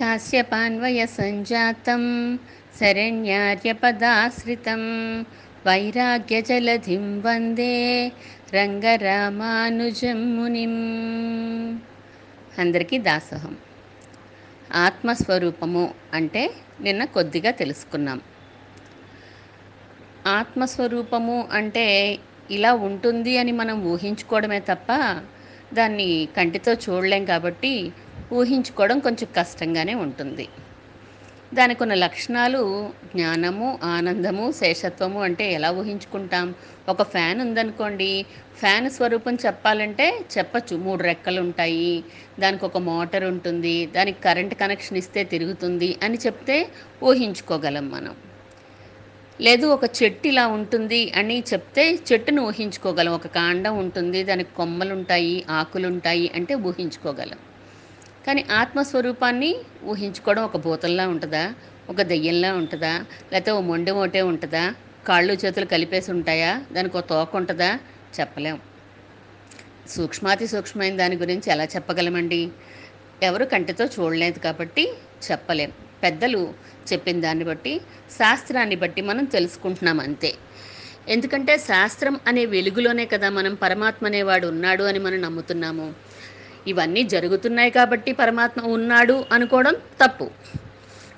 కాశ్యపాన్వయ సంజాతం శరణ్యార్యపదాశ్రితం వైరాగ్య జలధిం వందే రంగరామానుజం మునిం. అందరికీ దాసహం. ఆత్మస్వరూపము అంటే నిన్న కొద్దిగా తెలుసుకున్నాం. ఆత్మస్వరూపము అంటే ఇలా ఉంటుంది అని మనం ఊహించుకోవడమే తప్ప దాన్ని కంటితో చూడలేం కాబట్టి ఊహించుకోవడం కొంచెం కష్టంగానే ఉంటుంది. దానికి ఉన్న లక్షణాలు జ్ఞానము ఆనందము శేషత్వము అంటే ఎలా ఊహించుకుంటాం? ఒక ఫ్యాన్ ఉందనుకోండి ఫ్యాన్ స్వరూపం చెప్పాలంటే చెప్పచ్చు మూడు రెక్కలు ఉంటాయి దానికి ఒక మోటార్ ఉంటుంది దానికి కరెంట్ కనెక్షన్ ఇస్తే తిరుగుతుంది అని చెప్తే ఊహించుకోగలం మనం. లేదు ఒక చెట్టు ఇలా ఉంటుంది అని చెప్తే చెట్టును ఊహించుకోగలం. ఒక కాండం ఉంటుంది దానికి కొమ్మలు ఉంటాయి ఆకులు ఉంటాయి అంటే ఊహించుకోగలం. కానీ ఆత్మస్వరూపాన్ని ఊహించుకోవడం ఒక భూతంలా ఉంటుందా? ఒక దెయ్యంలా ఉంటుందా? లేకపోతే ఓ మొండి మోటే ఉంటుందా? కాళ్ళు చేతులు కలిపేసి ఉంటాయా? దానికి ఒక తోక ఉంటుందా? చెప్పలేం. సూక్ష్మాతి సూక్ష్మమైన దాని గురించి ఎలా చెప్పగలమండి? ఎవరు కంటితో చూడలేదు కాబట్టి చెప్పలేం. పెద్దలు చెప్పిన దాన్ని బట్టి శాస్త్రాన్ని బట్టి మనం తెలుసుకుంటున్నాం అంతే. ఎందుకంటే శాస్త్రం అనే వెలుగులోనే కదా మనం పరమాత్మ అనేవాడు ఉన్నాడు అని మనం నమ్ముతున్నాము. ఇవన్నీ జరుగుతున్నాయి కాబట్టి పరమాత్మ ఉన్నాడు అనుకోవడం తప్పు.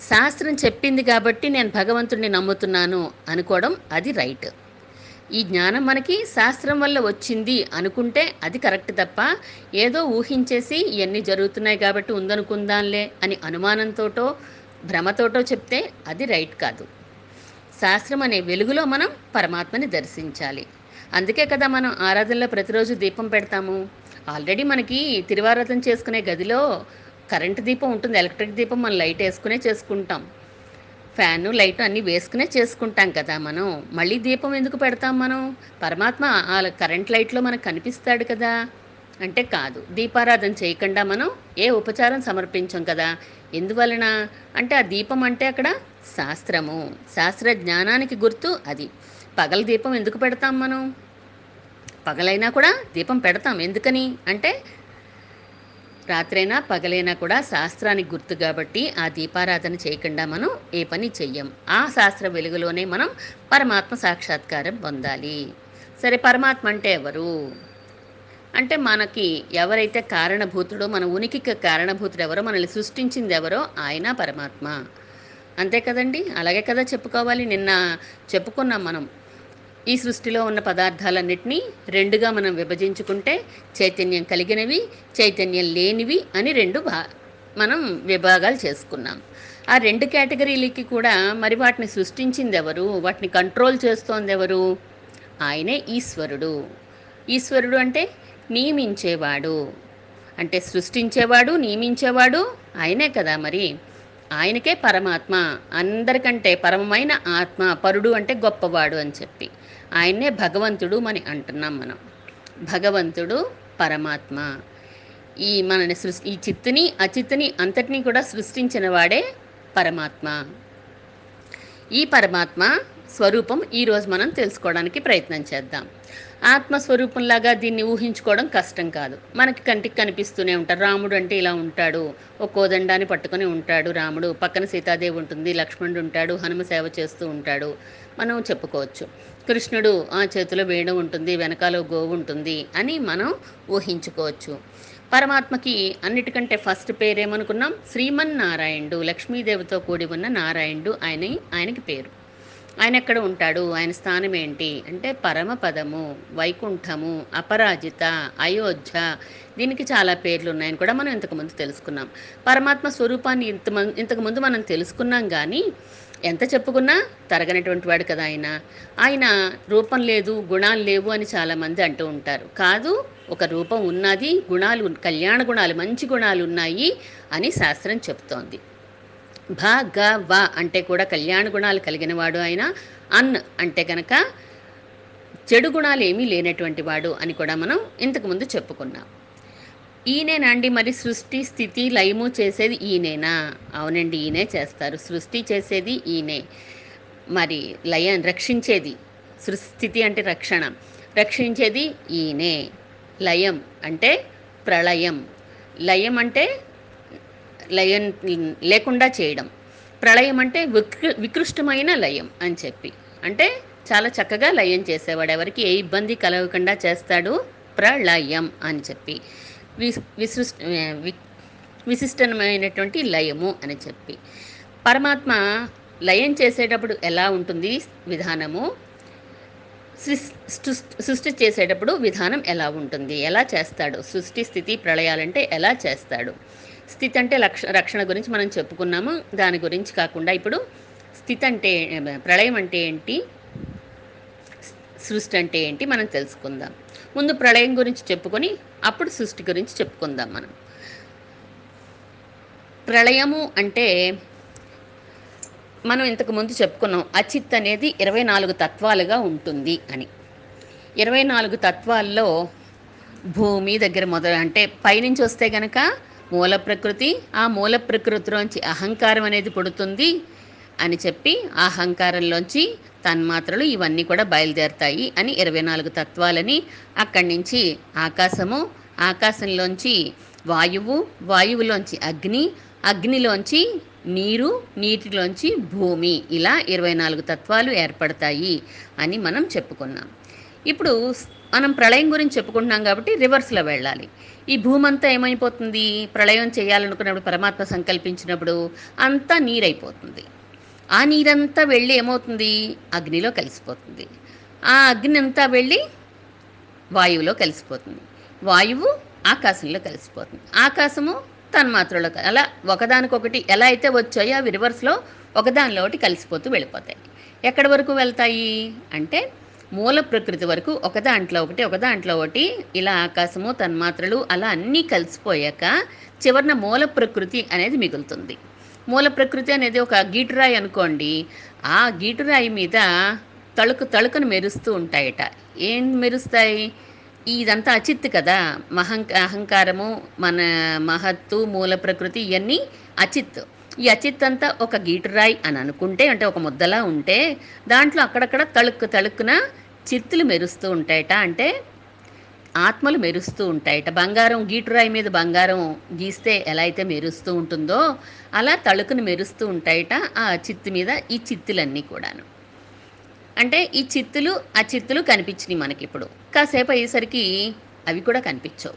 శాస్త్రం చెప్పింది కాబట్టి నేను భగవంతుడిని నమ్ముతున్నాను అనుకోవడం అది రైట్. ఈ జ్ఞానం మనకి శాస్త్రం వల్ల వచ్చింది అనుకుంటే అది కరెక్ట్ తప్ప ఏదో ఊహించేసి ఇవన్నీ జరుగుతున్నాయి కాబట్టి ఉందనుకుందాంలే అని అనుమానంతోటో భ్రమతోటో చెప్తే అది రైట్ కాదు. శాస్త్రం అనే వెలుగులో మనం పరమాత్మని దర్శించాలి. అందుకే కదా మనం ఆరాధనలో ప్రతిరోజు దీపం పెడతాము. ఆల్రెడీ మనకి తిరువారతం చేసుకునే గదిలో కరెంటు దీపం ఉంటుంది ఎలక్ట్రిక్ దీపం మనం లైట్ వేసుకునే చేసుకుంటాం. ఫ్యాను లైట్ అన్నీ వేసుకునే చేసుకుంటాం కదా మనం. మళ్ళీ దీపం ఎందుకు పెడతాం మనం? పరమాత్మ ఆ కరెంట్ లైట్లో మనకు కనిపిస్తాడు కదా. అంటే కాదు దీపారాధన చేయకుండా మనం ఏ ఉపచారం సమర్పించం కదా. ఎందువలన? అంటే ఆ దీపం అంటే అక్కడ శాస్త్రము. శాస్త్ర జ్ఞానానికి గుర్తు అది. పగల దీపం ఎందుకు పెడతాం మనం? పగలైనా కూడా దీపం పెడతాం. ఎందుకని? అంటే రాత్రైనా పగలైనా కూడా శాస్త్రానికి గుర్తు కాబట్టి ఆ దీపారాధన చేయకుండా మనం ఏ పని చెయ్యం. ఆ శాస్త్ర వెలుగులోనే మనం పరమాత్మ సాక్షాత్కారం పొందాలి. సరే పరమాత్మ అంటే ఎవరు? అంటే మనకి ఎవరైతే కారణభూతుడో మన ఉనికికి కారణభూతుడు ఎవరో మనల్ని సృష్టించింది ఎవరో ఆయన పరమాత్మ. అంతే కదండి? అలాగే కదా చెప్పుకోవాలి. నిన్న చెప్పుకున్నాం మనం. ఈ సృష్టిలో ఉన్న పదార్థాలన్నిటినీ రెండుగా మనం విభజించుకుంటే చైతన్యం కలిగినవి చైతన్యం లేనివి అని రెండు భా మనం విభాగాలు చేసుకున్నాం. ఆ రెండు కేటగిరీలకి కూడా మరి వాటిని సృష్టించింది ఎవరు వాటిని కంట్రోల్ చేస్తోంది ఎవరు ఆయనే ఈశ్వరుడు. ఈశ్వరుడు అంటే నియమించేవాడు. అంటే సృష్టించేవాడు నియమించేవాడు ఆయనే కదా మరి. ఆయనకే పరమాత్మ అందరికంటే పరమమైన ఆత్మ పరుడు అంటే గొప్పవాడు అని చెప్పి ఆయన్నే భగవంతుడు అని అంటున్నాం మనం. భగవంతుడు పరమాత్మ. ఈ మనని సృష్టి ఈ చిత్తుని అచిత్తుని అంతటినీ కూడా సృష్టించిన వాడే పరమాత్మ. ఈ పరమాత్మ స్వరూపం ఈరోజు మనం తెలుసుకోవడానికి ప్రయత్నం చేద్దాం. ఆత్మస్వరూపంలాగా దీన్ని ఊహించుకోవడం కష్టం కాదు. మనకి కంటికి కనిపిస్తూనే ఉంటారు. రాముడు అంటే ఇలా ఉంటాడు. ఒక కోదండాన్ని పట్టుకొని ఉంటాడు రాముడు. పక్కన సీతాదేవి ఉంటుంది. లక్ష్మణుడు ఉంటాడు. హనుమ సేవ చేస్తూ ఉంటాడు. మనం చెప్పుకోవచ్చు. కృష్ణుడు ఆ చేతిలో వేయడం ఉంటుంది. వెనకాల గోవు ఉంటుంది అని మనం ఊహించుకోవచ్చు. పరమాత్మకి అన్నిటికంటే ఫస్ట్ పేరేమనుకున్నాం? శ్రీమన్నారాయణుడు. లక్ష్మీదేవితో కూడి ఉన్న నారాయణుడు. ఆయన ఆయనకి పేరు. ఆయన ఎక్కడ ఉంటాడు? ఆయన స్థానం ఏంటి? అంటే పరమపదము వైకుంఠము అపరాజిత అయోధ్య దీనికి చాలా పేర్లు ఉన్నాయని కూడా మనం ఇంతకుముందు తెలుసుకున్నాం. పరమాత్మ స్వరూపాన్ని ఇంత ఇంతకుముందు మనం తెలుసుకున్నాం కానీ ఎంత చెప్పుకున్నా తరగనటువంటి వాడు కదా ఆయన. ఆయన రూపం లేదు గుణాలు లేవు అని చాలామంది అంటూ ఉంటారు. కాదు ఒక రూపం ఉన్నది గుణాలు కళ్యాణ గుణాలు మంచి గుణాలు ఉన్నాయి అని శాస్త్రం చెప్తోంది. భ అంటే కూడా కళ్యాణ గుణాలు కలిగిన వాడు ఆయన అన్ అంటే కనుక చెడు గుణాలు ఏమీ లేనటువంటి వాడు అని కూడా మనం ఇంతకుముందు చెప్పుకున్నాం. ఈయనేనండి మరి? సృష్టి స్థితి లయము చేసేది ఈయనేనా? అవునండి ఈయనే చేస్తారు. సృష్టి చేసేది ఈయనే. మరి లయం రక్షించేది సృస్థితి అంటే రక్షణ. రక్షించేది ఈయనే. లయం అంటే ప్రళయం. లయం అంటే లయం లేకుండా చేయడం. ప్రళయం అంటే వికృ వికృష్టమైన లయం అని చెప్పి. అంటే చాలా చక్కగా లయం చేసేవాడు. ఎవరికి ఏ ఇబ్బంది కలగకుండా చేస్తాడు ప్రళయం అని చెప్పి. విస్ విసృష్ట వి విశిష్టమైనటువంటి లయము అని చెప్పి. పరమాత్మ లయం చేసేటప్పుడు ఎలా ఉంటుంది విధానము? సృష్టి సృష్టి చేసేటప్పుడు విధానం ఎలా ఉంటుంది? ఎలా చేస్తాడు? సృష్టి స్థితి ప్రళయాలంటే ఎలా చేస్తాడు? స్థితి అంటే లక్ష రక్షణ గురించి మనం చెప్పుకున్నాము. దాని గురించి కాకుండా ఇప్పుడు స్థితి అంటే ప్రళయం అంటే ఏంటి? సృష్టి అంటే ఏంటి? మనం తెలుసుకుందాం. ముందు ప్రళయం గురించి చెప్పుకొని అప్పుడు సృష్టి గురించి చెప్పుకుందాం మనం. ప్రళయము అంటే మనం ఇంతకు ముందు చెప్పుకున్నాం అచిత్ అనేది ఇరవై నాలుగు తత్వాలుగా ఉంటుంది అని. ఇరవై నాలుగు తత్వాల్లో భూమి దగ్గర మొదలు అంటే పైనుంచి వస్తే కనుక మూల ప్రకృతి ఆ మూల ప్రకృతిలోంచి అహంకారం అనేది పుడుతుంది అని చెప్పి ఆ అహంకారంలోంచి తన్మాత్రలు ఇవన్నీ కూడా బయలుదేరుతాయి అని ఇరవై నాలుగు తత్వాలని అక్కడి నుంచి ఆకాశము ఆకాశంలోంచి వాయువు వాయువులోంచి అగ్ని అగ్నిలోంచి నీరు నీటిలోంచి భూమి ఇలా ఇరవై నాలుగు తత్వాలు ఏర్పడతాయి అని మనం చెప్పుకున్నాం. ఇప్పుడు మనం ప్రళయం గురించి చెప్పుకుంటున్నాం కాబట్టి రివర్స్లో వెళ్ళాలి. ఈ భూమంతా ఏమైపోతుంది? ప్రళయం చేయాలనుకున్నప్పుడు పరమాత్మ సంకల్పించినప్పుడు అంతా నీరైపోతుంది. ఆ నీరంతా వెళ్ళి ఏమవుతుంది? అగ్నిలో కలిసిపోతుంది. ఆ అగ్ని అంతా వెళ్ళి వాయువులో కలిసిపోతుంది. వాయువు ఆకాశంలో కలిసిపోతుంది. ఆకాశము తన్మాత్రలో అలా ఒకదానికొకటి ఎలా అయితే వచ్చాయో అవి రివర్స్లో ఒకదానిలో ఒకటి కలిసిపోతూ వెళ్ళిపోతాయి. ఎక్కడి వరకు వెళ్తాయి? అంటే మూల ప్రకృతి వరకు ఒక దాంట్లో ఒకటి ఒక దాంట్లో ఒకటి ఇలా ఆకాశము తన్మాత్రలు అలా అన్నీ కలిసిపోయాక చివరిన మూల ప్రకృతి అనేది మిగులుతుంది. మూల ప్రకృతి అనేది ఒక గీటురాయి అనుకోండి ఆ గీటురాయి మీద తళుకు తళుకును మెరుస్తూ ఉంటాయట. ఏం మెరుస్తాయి? ఇదంతా అచిత్ కదా మహంక అహంకారము మన మహత్తు మూల ప్రకృతి ఇవన్నీ అచిత్. ఈ అచిత్ అంతా ఒక గీటురాయి అని అనుకుంటే అంటే ఒక ముద్దలా ఉంటే దాంట్లో అక్కడక్కడ తళుక్కు తళుక్కున చిత్తులు మెరుస్తూ ఉంటాయట. అంటే ఆత్మలు మెరుస్తూ ఉంటాయట. బంగారం గీటురాయి మీద బంగారం గీస్తే ఎలా అయితే మెరుస్తూ ఉంటుందో అలా తళుకును మెరుస్తూ ఉంటాయట ఆ చిత్తు మీద ఈ చిత్తులన్నీ కూడాను. అంటే ఈ చిత్తులు ఆ చిత్తులు కనిపించినాయి మనకి ఇప్పుడు కాసేపు అయ్యేసరికి అవి కూడా కనిపించవు.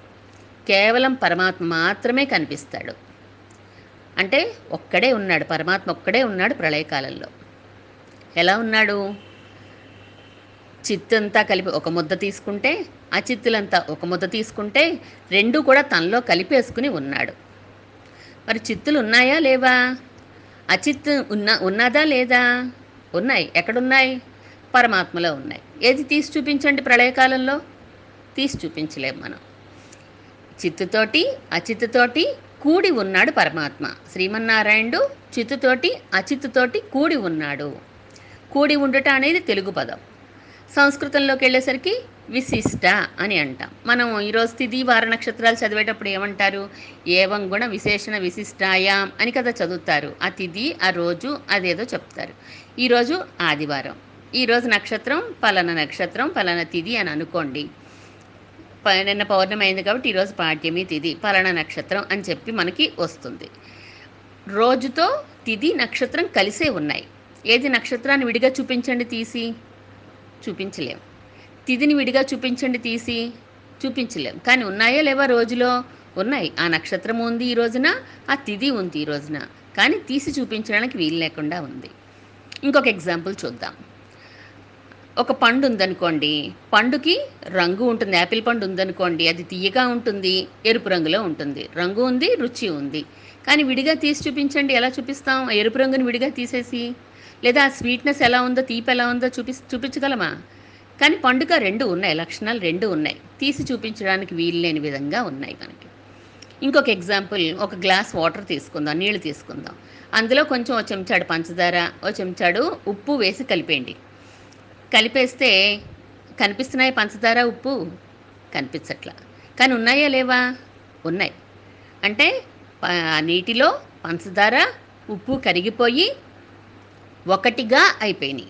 కేవలం పరమాత్మ మాత్రమే కనిపిస్తాడు. అంటే ఒక్కడే ఉన్నాడు పరమాత్మ ఒక్కడే ఉన్నాడు ప్రళయకాలంలో. ఎలా ఉన్నాడు? చిత్తంతా కలిపి ఒక ముద్ద తీసుకుంటే ఆ చిత్తులంతా ఒక ముద్ద తీసుకుంటే రెండు కూడా తనలో కలిపేసుకుని ఉన్నాడు. మరి చిత్తులు ఉన్నాయా లేవా? అచిత్ ఉన్న ఉన్నదా లేదా? ఉన్నాయి. ఎక్కడున్నాయి? పరమాత్మలో ఉన్నాయి. ఏది తీసి చూపించండి ప్రళయకాలంలో? తీసి చూపించలేం మనం. చిత్తుతోటి అచిత్తుతోటి కూడి ఉన్నాడు పరమాత్మ. శ్రీమన్నారాయణుడు చిత్తుతోటి అచిత్తుతోటి కూడి ఉన్నాడు. కూడి ఉండుట అనేది తెలుగు పదం. సంస్కృతంలోకి వెళ్ళేసరికి విశిష్ట అని అంటాం. మనం ఈరోజు తిథి వార నక్షత్రాలు చదివేటప్పుడు ఏమంటారు? ఏవం గుణ విశేషణ విశిష్టాయాం అని కదా చదువుతారు. ఆ తిథి ఆ రోజు అదేదో చెప్తారు. ఈరోజు ఆదివారం. ఈరోజు నక్షత్రం పలానా నక్షత్రం పలానా తిథి అని అనుకోండి. నిన్న పౌర్ణమి అయింది కాబట్టి ఈరోజు పాడ్యమి తిథి పలానా నక్షత్రం అని చెప్పి మనకి వస్తుంది. రోజుతో తిథి నక్షత్రం కలిసే ఉన్నాయి. ఏది నక్షత్రాన్ని విడిగా చూపించండి తీసి? చూపించలేం. తిథిని విడిగా చూపించండి తీసి? చూపించలేం. కానీ ఉన్నాయా లేవా రోజులో? ఉన్నాయి. ఆ నక్షత్రం ఉంది ఈ రోజున ఆ తిథి ఉంది ఈ రోజున. కానీ తీసి చూపించడానికి వీలు లేకుండా ఉంది. ఇంకొక ఎగ్జాంపుల్ చూద్దాం. ఒక పండు ఉందనుకోండి పండుకి రంగు ఉంటుంది యాపిల్ పండు ఉందనుకోండి అది తీయగా ఉంటుంది ఎరుపు రంగులో ఉంటుంది. రంగు ఉంది రుచి ఉంది. కానీ విడిగా తీసి చూపించండి ఎలా చూపిస్తాం? ఎరుపు రంగుని విడిగా తీసేసి లేదా ఆ స్వీట్నెస్ ఎలా ఉందో తీపి ఎలా ఉందో చూపి చూపించగలమా? కానీ పండుగ రెండు ఉన్నాయి లక్షణాలు రెండు ఉన్నాయి. తీసి చూపించడానికి వీలు లేని విధంగా ఉన్నాయి మనకి. ఇంకొక ఎగ్జాంపుల్ ఒక గ్లాస్ వాటర్ తీసుకుందాం నీళ్ళు తీసుకుందాం. అందులో కొంచెం ఓ చెంచాడు పంచదార ఓ చెంచాడు ఉప్పు వేసి కలిపేయండి. కలిపేస్తే కనిపిస్తున్నాయి పంచదార ఉప్పు కనిపించట్లా. కానీ ఉన్నాయా లేవా? ఉన్నాయి. అంటే ఆ నీటిలో పంచదార ఉప్పు కరిగిపోయి ఒకటిగా అయిపోయినాయి.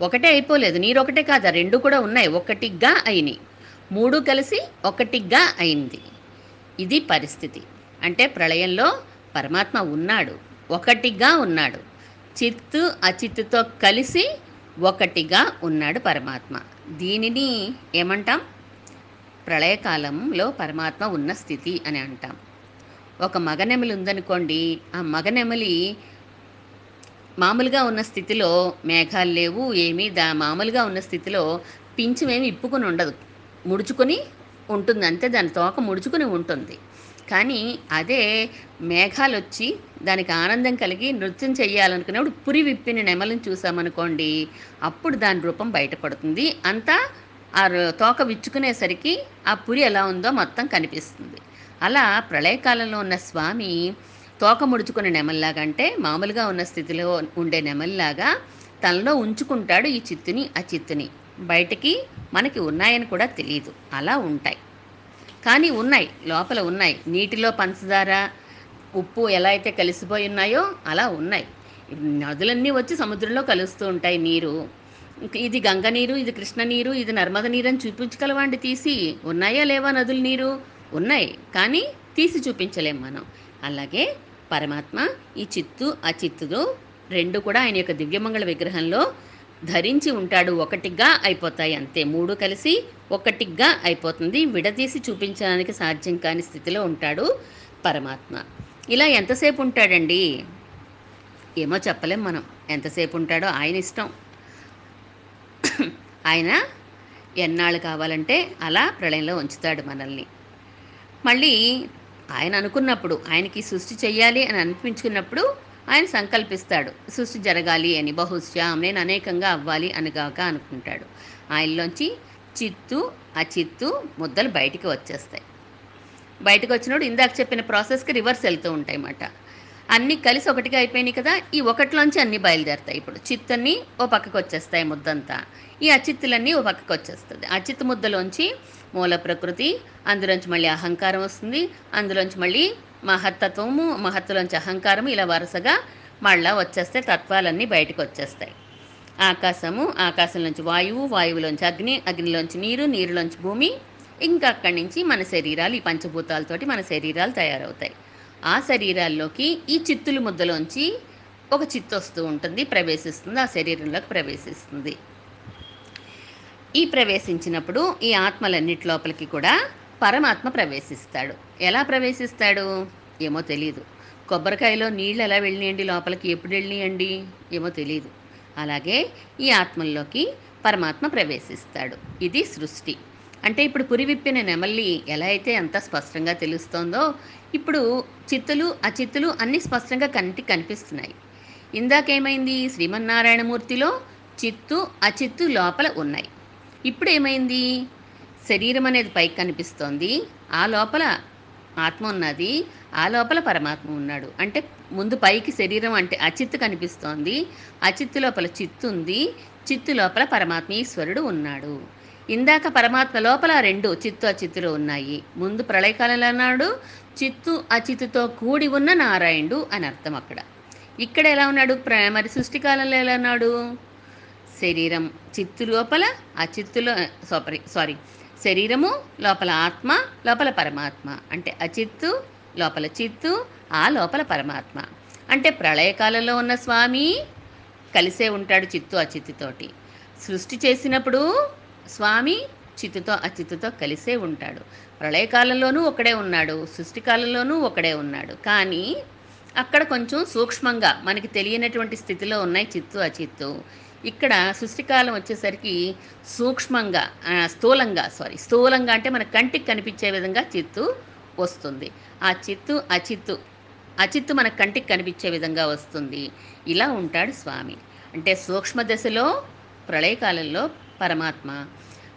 ఒకటే అయిపోలేదు. నీరు ఒకటే కాదు? రెండు కూడా ఉన్నాయి. ఒకటిగా అయినాయి. మూడు కలిసి ఒకటిగా అయింది. ఇది పరిస్థితి. అంటే ప్రళయంలో పరమాత్మ ఉన్నాడు. ఒకటిగా ఉన్నాడు. చిత్తు అచిత్తుతో కలిసి ఒకటిగా ఉన్నాడు పరమాత్మ. దీనిని ఏమంటాం? ప్రళయకాలంలో పరమాత్మ ఉన్న స్థితి అని అంటాం. ఒక మగనెమలి ఉందనుకోండి ఆ మగనెమిలి మామూలుగా ఉన్న స్థితిలో మేఘాలు లేవు ఏమీ దా మామూలుగా ఉన్న స్థితిలో పించమేమి ఇప్పుకొని ఉండదు. ముడుచుకొని ఉంటుంది అంతే దాని తోక ముడుచుకొని ఉంటుంది. కానీ అదే మేఘాలు వచ్చి దానికి ఆనందం కలిగి నృత్యం చేయాలనుకున్నప్పుడు పురి విప్పిన నెమలను చూసామనుకోండి అప్పుడు దాని రూపం బయటపడుతుంది. అంతా ఆ తోక విచ్చుకునేసరికి ఆ పురి ఎలా ఉందో మొత్తం కనిపిస్తుంది. అలా ప్రళయకాలంలో ఉన్న స్వామి తోక ముడుచుకునే నెమల్లాగంటే మామూలుగా ఉన్న స్థితిలో ఉండే నెమల్లాగా తనలో ఉంచుకుంటాడు ఈ చిత్తుని ఆ చిత్తుని. బయటికి మనకి ఉన్నాయని కూడా తెలియదు అలా ఉంటాయి. కానీ ఉన్నాయి లోపల ఉన్నాయి. నీటిలో పంచదార ఉప్పు ఎలా అయితే కలిసిపోయి ఉన్నాయో అలా ఉన్నాయి. నదులన్నీ వచ్చి సముద్రంలో కలుస్తూ ఉంటాయి నీరు. ఇది గంగ నీరు ఇది కృష్ణ నీరు ఇది నర్మద నీరు అని చూపించగలవాండి తీసి ఉన్నాయా లేవా నదుల నీరు? ఉన్నాయి కానీ తీసి చూపించలేం మనం. అలాగే పరమాత్మ ఈ చిత్తు ఆ చిత్తులో రెండు కూడా ఆయన యొక్క దివ్యమంగళ విగ్రహంలో ధరించి ఉంటాడు ఒకటిగా అయిపోతాయి. అంతే మూడు కలిసి ఒకటిగా అయిపోతుంది. విడదీసి చూపించడానికి సాధ్యం కాని స్థితిలో ఉంటాడు పరమాత్మ. ఇలా ఎంతసేపు ఉంటాడండి? ఏమో చెప్పలేం మనం. ఎంతసేపు ఉంటాడో ఆయన ఇష్టం. ఆయన ఎన్నాళ్ళు కావాలంటే అలా ప్రళయంలో ఉంచుతాడు మనల్ని. మళ్ళీ ఆయన అనుకున్నప్పుడు ఆయనకి సృష్టి చేయాలి అని అనిపించుకున్నప్పుడు ఆయన సంకల్పిస్తాడు. సృష్టి జరగాలి అని. బహుశ్యాం నేను అనేకంగా అవ్వాలి అనగాక అనుకుంటాడు. ఆయనలోంచి చిత్తు అచిత్తు ముద్దలు బయటికి వచ్చేస్తాయి. బయటకు వచ్చినప్పుడు ఇందాక చెప్పిన ప్రాసెస్కి రివర్స్ వెళ్తూ ఉంటాయి అన్నమాట. అన్నీ కలిసి ఒకటిగా అయిపోయినాయి కదా ఈ ఒకటిలోంచి అన్నీ బయలుదేరుతాయి. ఇప్పుడు చిత్తన్ని ఓ పక్కకు వచ్చేస్తాయి ముద్దంతా. ఈ అచిత్తులన్నీ ఓ పక్కకు వచ్చేస్తుంది అచిత్ ముద్దలోంచి మూల ప్రకృతి అందులోంచి మళ్ళీ అహంకారం వస్తుంది అందులోంచి మళ్ళీ మహత్తత్వము మహత్తులోంచి అహంకారము ఇలా వరుసగా మళ్ళా వచ్చేస్తే తత్వాలన్నీ బయటకు వచ్చేస్తాయి. ఆకాశము ఆకాశంలోంచి వాయువు వాయువులోంచి అగ్ని అగ్నిలోంచి నీరు నీరులోంచి భూమి ఇంకా అక్కడి నుంచి మన శరీరాలు ఈ పంచభూతాలతోటి మన శరీరాలు తయారవుతాయి. ఆ శరీరాల్లోకి ఈ చిత్తులు ముద్దలోంచి ఒక చిత్తు వస్తూ ఉంటుంది ప్రవేశిస్తుంది ఆ శరీరంలోకి ప్రవేశిస్తుంది. ఈ ప్రవేశించినప్పుడు ఈ ఆత్మలన్నిటి లోపలికి కూడా పరమాత్మ ప్రవేశిస్తాడు. ఎలా ప్రవేశిస్తాడు? ఏమో తెలియదు కొబ్బరికాయలో నీళ్ళు ఎలా వెళ్ళినాయండి? లోపలికి ఎప్పుడు వెళ్ళినాయండి? ఏమో తెలియదు అలాగే ఈ ఆత్మల్లోకి పరమాత్మ ప్రవేశిస్తాడు. ఇది సృష్టి. అంటే ఇప్పుడు పురివిప్పిన నెమల్లి ఎలా అయితే ఎంత స్పష్టంగా తెలుస్తోందో ఇప్పుడు చిత్తులు అచిత్తులు అన్నీ స్పష్టంగా కంటికి కనిపిస్తున్నాయి. ఇందాకేమైంది? శ్రీమన్నారాయణమూర్తిలో చిత్తు అచిత్తు లోపల ఉన్నాయి. ఇప్పుడు ఏమైంది శరీరం అనేది పైకి కనిపిస్తోంది. ఆ లోపల ఆత్మ ఉన్నది ఆ లోపల పరమాత్మ ఉన్నాడు. అంటే ముందు పైకి శరీరం అంటే అచిత్తు కనిపిస్తోంది. అచిత్తు లోపల చిత్తు ఉంది. చిత్తు లోపల పరమాత్మ ఈశ్వరుడు ఉన్నాడు. ఇందాక పరమాత్మ లోపల రెండు చిత్తు అచిత్తులు ఉన్నాయి. ముందు ప్రళయకాలంలో అన్నాడు చిత్తు అచిత్తుతో కూడి ఉన్న నారాయణుడు అని అర్థం అక్కడ. ఇక్కడ ఎలా ఉన్నాడు? ప్ర మరి సృష్టికాలంలో ఎలా ఉన్నాడు? శరీరం చిత్తు లోపల అచిత్తులో సారీ సారీ శరీరము లోపల ఆత్మ లోపల పరమాత్మ. అంటే అచిత్తు లోపల చిత్తు ఆ లోపల పరమాత్మ. అంటే ప్రళయకాలంలో ఉన్న స్వామి కలిసే ఉంటాడు చిత్తు అచిత్తుతోటి. సృష్టి చేసినప్పుడు స్వామి చిత్తుతో అచిత్తుతో కలిసే ఉంటాడు. ప్రళయకాలంలోనూ ఒకడే ఉన్నాడు సృష్టి కాలంలోనూ ఒకడే ఉన్నాడు. కానీ అక్కడ కొంచెం సూక్ష్మంగా మనకి తెలియనటువంటి స్థితిలో ఉన్నాయి చిత్తు అచిత్తు. ఇక్కడ సృష్టికాలం వచ్చేసరికి సూక్ష్మంగా స్థూలంగా సారీ స్థూలంగా అంటే మన కంటికి కనిపించే విధంగా చిత్తు వస్తుంది. ఆ చిత్తు అచిత్తు అచిత్తు మన కంటికి కనిపించే విధంగా వస్తుంది. ఇలా ఉంటాడు స్వామి. అంటే సూక్ష్మ దశలో ప్రళయకాలంలో పరమాత్మ.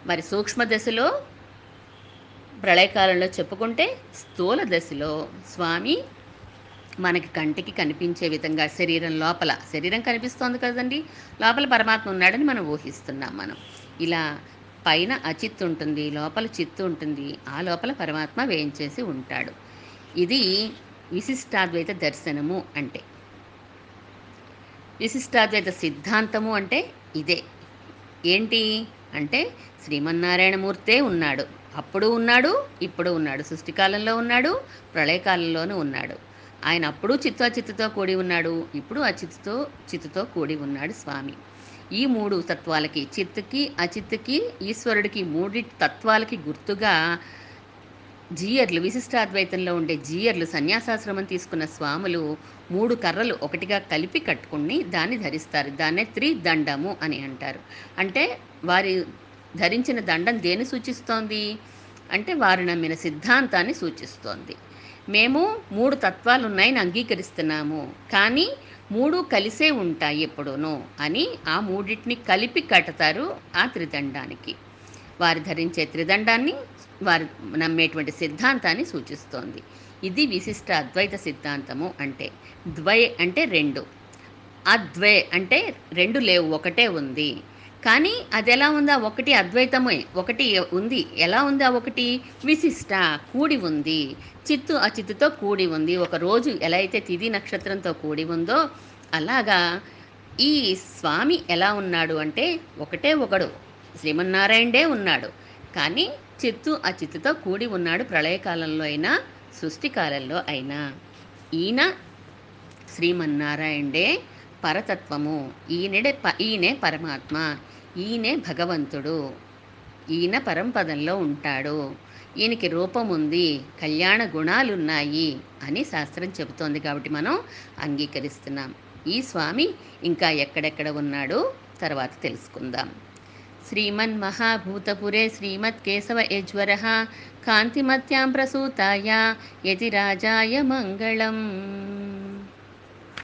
మరి సూక్ష్మ దశలో ప్రళయకాలంలో చెప్పుకుంటే స్థూల దశలో స్వామి మనకి కంటికి కనిపించే విధంగా శరీరం లోపల శరీరం కనిపిస్తోంది కదండి. లోపల పరమాత్మ ఉన్నాడని మనం ఊహిస్తున్నాం మనం. ఇలా పైన అచిత్తు ఉంటుంది లోపల చిత్తు ఉంటుంది ఆ లోపల పరమాత్మ వేయించేసి ఉంటాడు. ఇది విశిష్టాద్వైత దర్శనము అంటే. విశిష్టాద్వైత సిద్ధాంతము అంటే ఇదే. ఏంటి? అంటే శ్రీమన్నారాయణమూర్తే ఉన్నాడు. అప్పుడు ఉన్నాడు ఇప్పుడు ఉన్నాడు. సృష్టికాలంలో ఉన్నాడు ప్రళయకాలంలోనూ ఉన్నాడు. ఆయన అప్పుడు చిత్తాచిత్తుతో కూడి ఉన్నాడు. ఇప్పుడు అచిత్తుతో చిత్తుతో కూడి ఉన్నాడు స్వామి. ఈ మూడు తత్వాలకి చిత్తుకి అచిత్తుకి ఈశ్వరుడికి మూడి తత్వాలకి గుర్తుగా జీయర్లు విశిష్టాద్వైతంలో ఉండే జీయర్లు సన్యాసాశ్రమం తీసుకున్న స్వాములు మూడు కర్రలు ఒకటిగా కలిపి కట్టుకుని దాన్ని ధరిస్తారు. దాన్నే త్రిదండము అని అంటారు. అంటే వారి ధరించిన దండం దేని సూచిస్తోంది? అంటే వారు నమ్మిన సిద్ధాంతాన్ని సూచిస్తోంది. మేము మూడు తత్వాలు ఉన్నాయని అంగీకరిస్తున్నాము. కానీ మూడు కలిసే ఉంటాయి ఎప్పుడూనూ అని ఆ మూడింటిని కలిపి కడతారు ఆ త్రిదండానికి. వారు ధరించే త్రిదండాన్ని వారు నమ్మేటువంటి సిద్ధాంతాన్ని సూచిస్తోంది. ఇది విశిష్ట అద్వైత సిద్ధాంతము అంటే ద్వై అంటే రెండు. అద్వై అంటే రెండు లేవు ఒకటే ఉంది. కానీ అది ఎలా ఉందా? ఒకటి అద్వైతమే. ఒకటి ఉంది. ఎలా ఉంది ఆ ఒకటి? విశిష్ట కూడి ఉంది. చిత్తు అచిత్తుతో కూడి ఉంది. ఒక రోజు ఎలా అయితే తిథి నక్షత్రంతో కూడి ఉందో అలాగా ఈ స్వామి ఎలా ఉన్నాడు అంటే ఒకటే ఒకడు. శ్రీమన్నారాయణే ఉన్నాడు. కానీ చిత్తు అచిత్తుతో కూడి ఉన్నాడు ప్రళయకాలంలో అయినా సృష్టి కాలంలో అయినా. ఈయన శ్రీమన్నారాయణే పరతత్వము. ఈయనడే ప ఈయనే పరమాత్మ. ఈయనే భగవంతుడు. ఈయన పరంపదంలో ఉంటాడు. ఈయనకి రూపం ఉంది కళ్యాణ గుణాలున్నాయి అని శాస్త్రం చెబుతోంది కాబట్టి మనం అంగీకరిస్తున్నాం. ఈ స్వామి ఇంకా ఎక్కడెక్కడ ఉన్నాడో తర్వాత తెలుసుకుందాం. శ్రీమన్ మహాభూతపురే శ్రీమత్ కేశవ యజ్వర కాంతిమత్యాం ప్రసూతాయ యతిరాజాయ మంగళం.